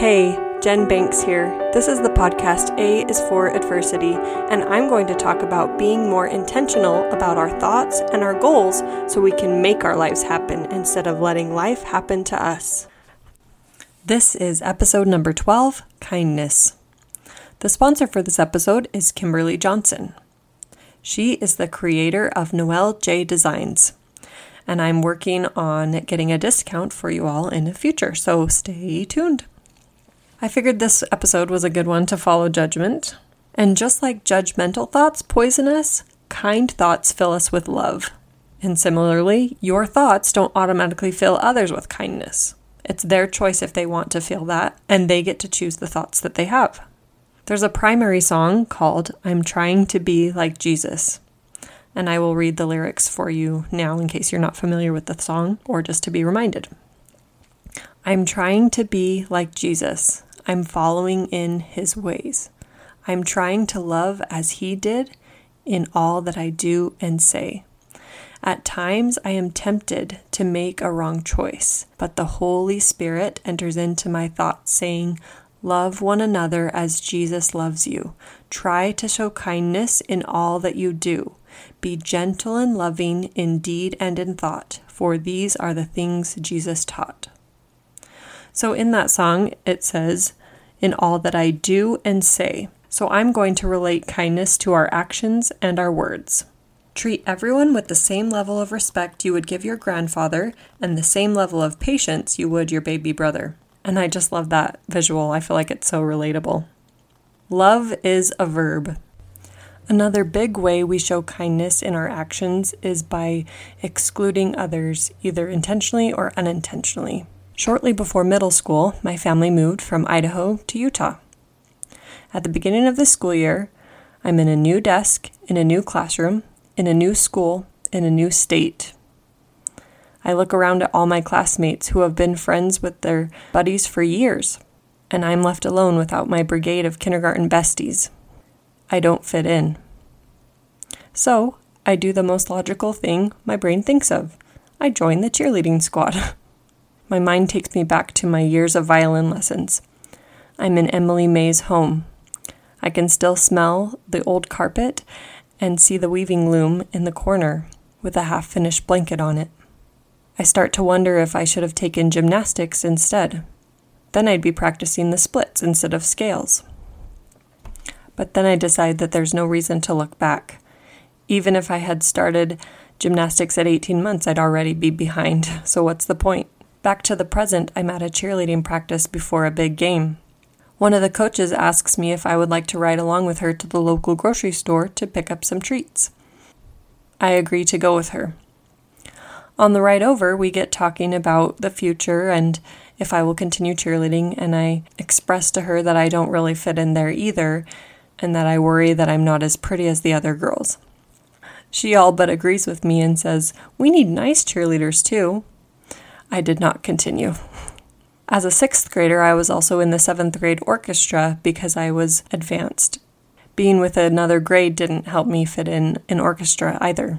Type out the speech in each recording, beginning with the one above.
Hey, Jen Banks here. This is the podcast A is for Adversity, and I'm going to talk about being more intentional about our thoughts and our goals so we can make our lives happen instead of letting life happen to us. This is episode number 12 Kindness. The sponsor for this episode is Kimberly Johnson. She is the creator of Noel J Designs and I'm working on getting a discount for you all in the future, so stay tuned. I figured this episode was a good one to follow judgment. And just like judgmental thoughts poison us, kind thoughts fill us with love. And similarly, your thoughts don't automatically fill others with kindness. It's their choice if they want to feel that, and they get to choose the thoughts that they have. There's a primary song called I'm Trying to Be Like Jesus. And I will read the lyrics for you now in case you're not familiar with the song or just to be reminded. I'm trying to be like Jesus. I'm following in his ways. I'm trying to love as he did in all that I do and say. At times, I am tempted to make a wrong choice, but the Holy Spirit enters into my thoughts, saying, Love one another as Jesus loves you. Try to show kindness in all that you do. Be gentle and loving in deed and in thought, for these are the things Jesus taught. So, in that song, it says, in all that I do and say. So I'm going to relate kindness to our actions and our words. Treat everyone with the same level of respect you would give your grandfather and the same level of patience you would your baby brother. And I just love that visual. I feel like it's so relatable. Love is a verb. Another big way we show kindness in our actions is by excluding others, either intentionally or unintentionally. Shortly before middle school, my family moved from Idaho to Utah. At the beginning of the school year, I'm in a new desk, in a new classroom, in a new school, in a new state. I look around at all my classmates who have been friends with their buddies for years, and I'm left alone without my brigade of kindergarten besties. I don't fit in. So, I do the most logical thing my brain thinks of I join the cheerleading squad. My mind takes me back to my years of violin lessons. I'm in Emily May's home. I can still smell the old carpet and see the weaving loom in the corner with a half finished blanket on it. I start to wonder if I should have taken gymnastics instead. Then I'd be practicing the splits instead of scales. But then I decide that there's no reason to look back. Even if I had started gymnastics at 18 months, I'd already be behind, so what's the point? Back to the present, I'm at a cheerleading practice before a big game. One of the coaches asks me if I would like to ride along with her to the local grocery store to pick up some treats. I agree to go with her. On the ride over, we get talking about the future and if I will continue cheerleading, and I express to her that I don't really fit in there either, and that I worry that I'm not as pretty as the other girls. She all but agrees with me and says, We need nice cheerleaders too. I did not continue. As a sixth grader, I was also in the seventh grade orchestra because I was advanced. Being with another grade didn't help me fit in an orchestra either.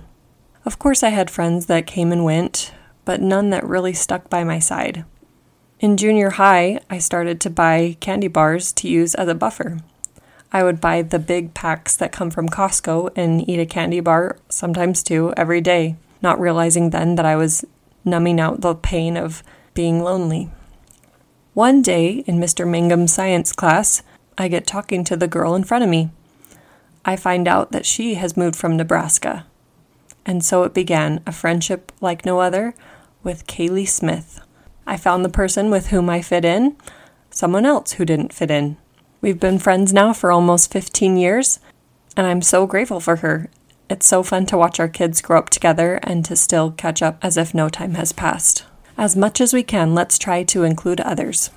Of course, I had friends that came and went, but none that really stuck by my side. In junior high, I started to buy candy bars to use as a buffer. I would buy the big packs that come from Costco and eat a candy bar, sometimes two, every day, not realizing then that I was numbing out the pain of being lonely. One day in Mr. Mangum's science class, I get talking to the girl in front of me. I find out that she has moved from Nebraska. And so it began a friendship like no other with Kaylee Smith. I found the person with whom I fit in, someone else who didn't fit in. We've been friends now for almost 15 years, and I'm so grateful for her it's so fun to watch our kids grow up together and to still catch up as if no time has passed. As much as we can, let's try to include others.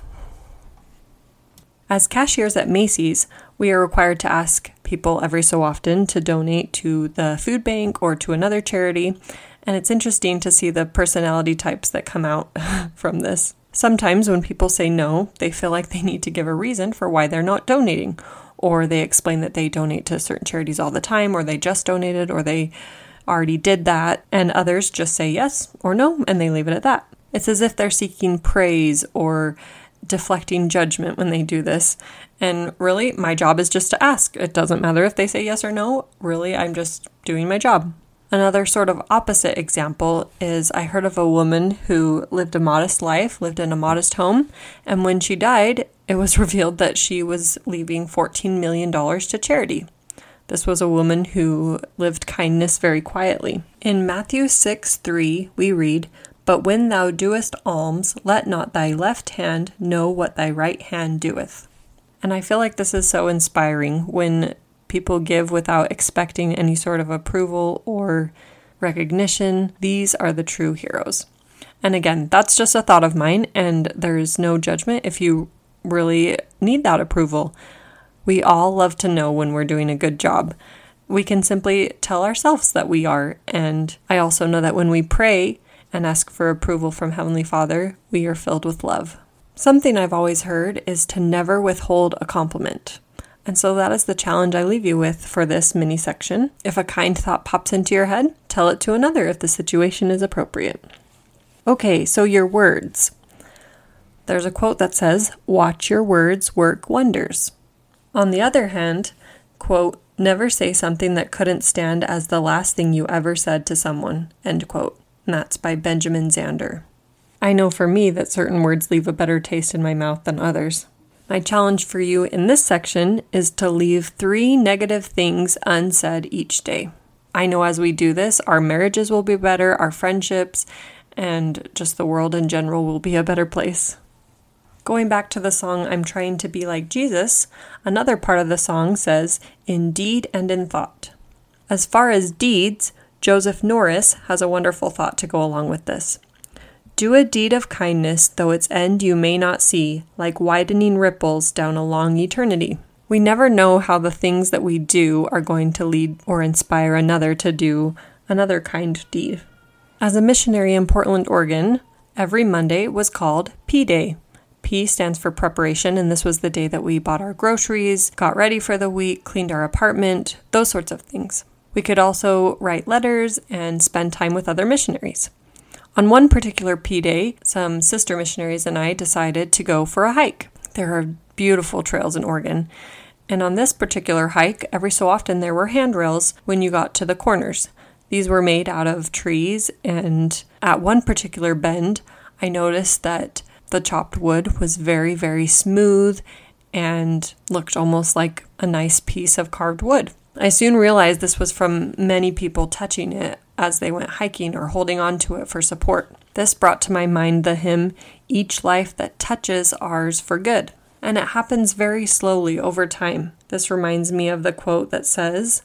As cashiers at Macy's, we are required to ask people every so often to donate to the food bank or to another charity, and it's interesting to see the personality types that come out from this. Sometimes when people say no, they feel like they need to give a reason for why they're not donating, or they explain that they donate to certain charities all the time, or they just donated, or they already did that, and others just say yes or no and they leave it at that. It's as if they're seeking praise or deflecting judgment when they do this. And really, my job is just to ask. It doesn't matter if they say yes or no. Really, I'm just doing my job. Another sort of opposite example is I heard of a woman who lived a modest life, lived in a modest home, and when she died, it was revealed that she was leaving $14 million to charity. This was a woman who lived kindness very quietly. In Matthew 6 3, we read, But when thou doest alms, let not thy left hand know what thy right hand doeth. And I feel like this is so inspiring when people give without expecting any sort of approval or recognition. These are the true heroes. And again, that's just a thought of mine, and there's no judgment if you really need that approval. We all love to know when we're doing a good job. We can simply tell ourselves that we are. And I also know that when we pray and ask for approval from Heavenly Father, we are filled with love. Something I've always heard is to never withhold a compliment. And so that is the challenge I leave you with for this mini section. If a kind thought pops into your head, tell it to another if the situation is appropriate. Okay, so your words. There's a quote that says, Watch your words work wonders. On the other hand, quote, never say something that couldn't stand as the last thing you ever said to someone, end quote. And that's by Benjamin Zander. I know for me that certain words leave a better taste in my mouth than others. My challenge for you in this section is to leave three negative things unsaid each day. I know as we do this, our marriages will be better, our friendships, and just the world in general will be a better place. Going back to the song I'm Trying to Be Like Jesus, another part of the song says, In deed and in thought. As far as deeds, Joseph Norris has a wonderful thought to go along with this. Do a deed of kindness, though its end you may not see, like widening ripples down a long eternity. We never know how the things that we do are going to lead or inspire another to do another kind deed. As a missionary in Portland, Oregon, every Monday was called P Day, P stands for preparation, and this was the day that we bought our groceries, got ready for the week, cleaned our apartment, those sorts of things. We could also write letters and spend time with other missionaries. On one particular P day, some sister missionaries and I decided to go for a hike. There are beautiful trails in Oregon. And on this particular hike, every so often there were handrails when you got to the corners. These were made out of trees, and at one particular bend, I noticed that the chopped wood was very, very smooth and looked almost like a nice piece of carved wood. I soon realized this was from many people touching it as they went hiking or holding on to it for support. This brought to my mind the hymn, Each Life That Touches Ours for Good. And it happens very slowly over time. This reminds me of the quote that says,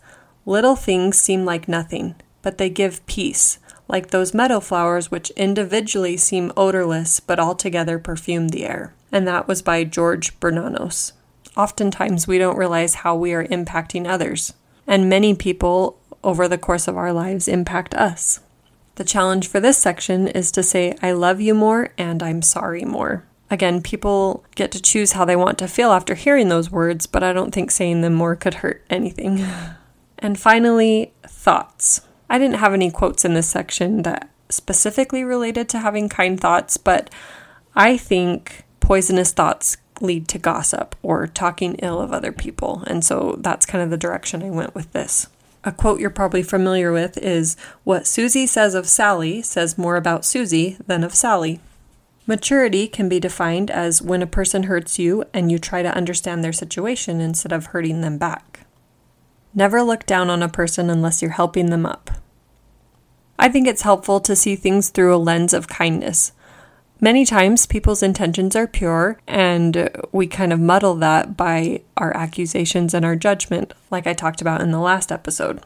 Little things seem like nothing, but they give peace, like those meadow flowers which individually seem odorless but altogether perfume the air. And that was by George Bernanos. Oftentimes, we don't realize how we are impacting others, and many people over the course of our lives impact us. The challenge for this section is to say, I love you more and I'm sorry more. Again, people get to choose how they want to feel after hearing those words, but I don't think saying them more could hurt anything. And finally, thoughts. I didn't have any quotes in this section that specifically related to having kind thoughts, but I think poisonous thoughts lead to gossip or talking ill of other people. And so that's kind of the direction I went with this. A quote you're probably familiar with is What Susie says of Sally says more about Susie than of Sally. Maturity can be defined as when a person hurts you and you try to understand their situation instead of hurting them back. Never look down on a person unless you're helping them up. I think it's helpful to see things through a lens of kindness. Many times, people's intentions are pure, and we kind of muddle that by our accusations and our judgment, like I talked about in the last episode.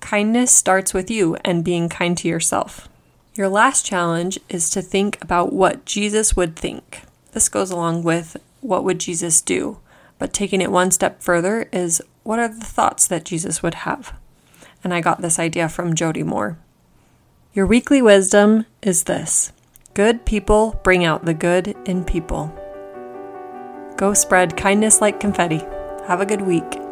Kindness starts with you and being kind to yourself. Your last challenge is to think about what Jesus would think. This goes along with what would Jesus do, but taking it one step further is what are the thoughts that Jesus would have? And I got this idea from Jody Moore. Your weekly wisdom is this good people bring out the good in people. Go spread kindness like confetti. Have a good week.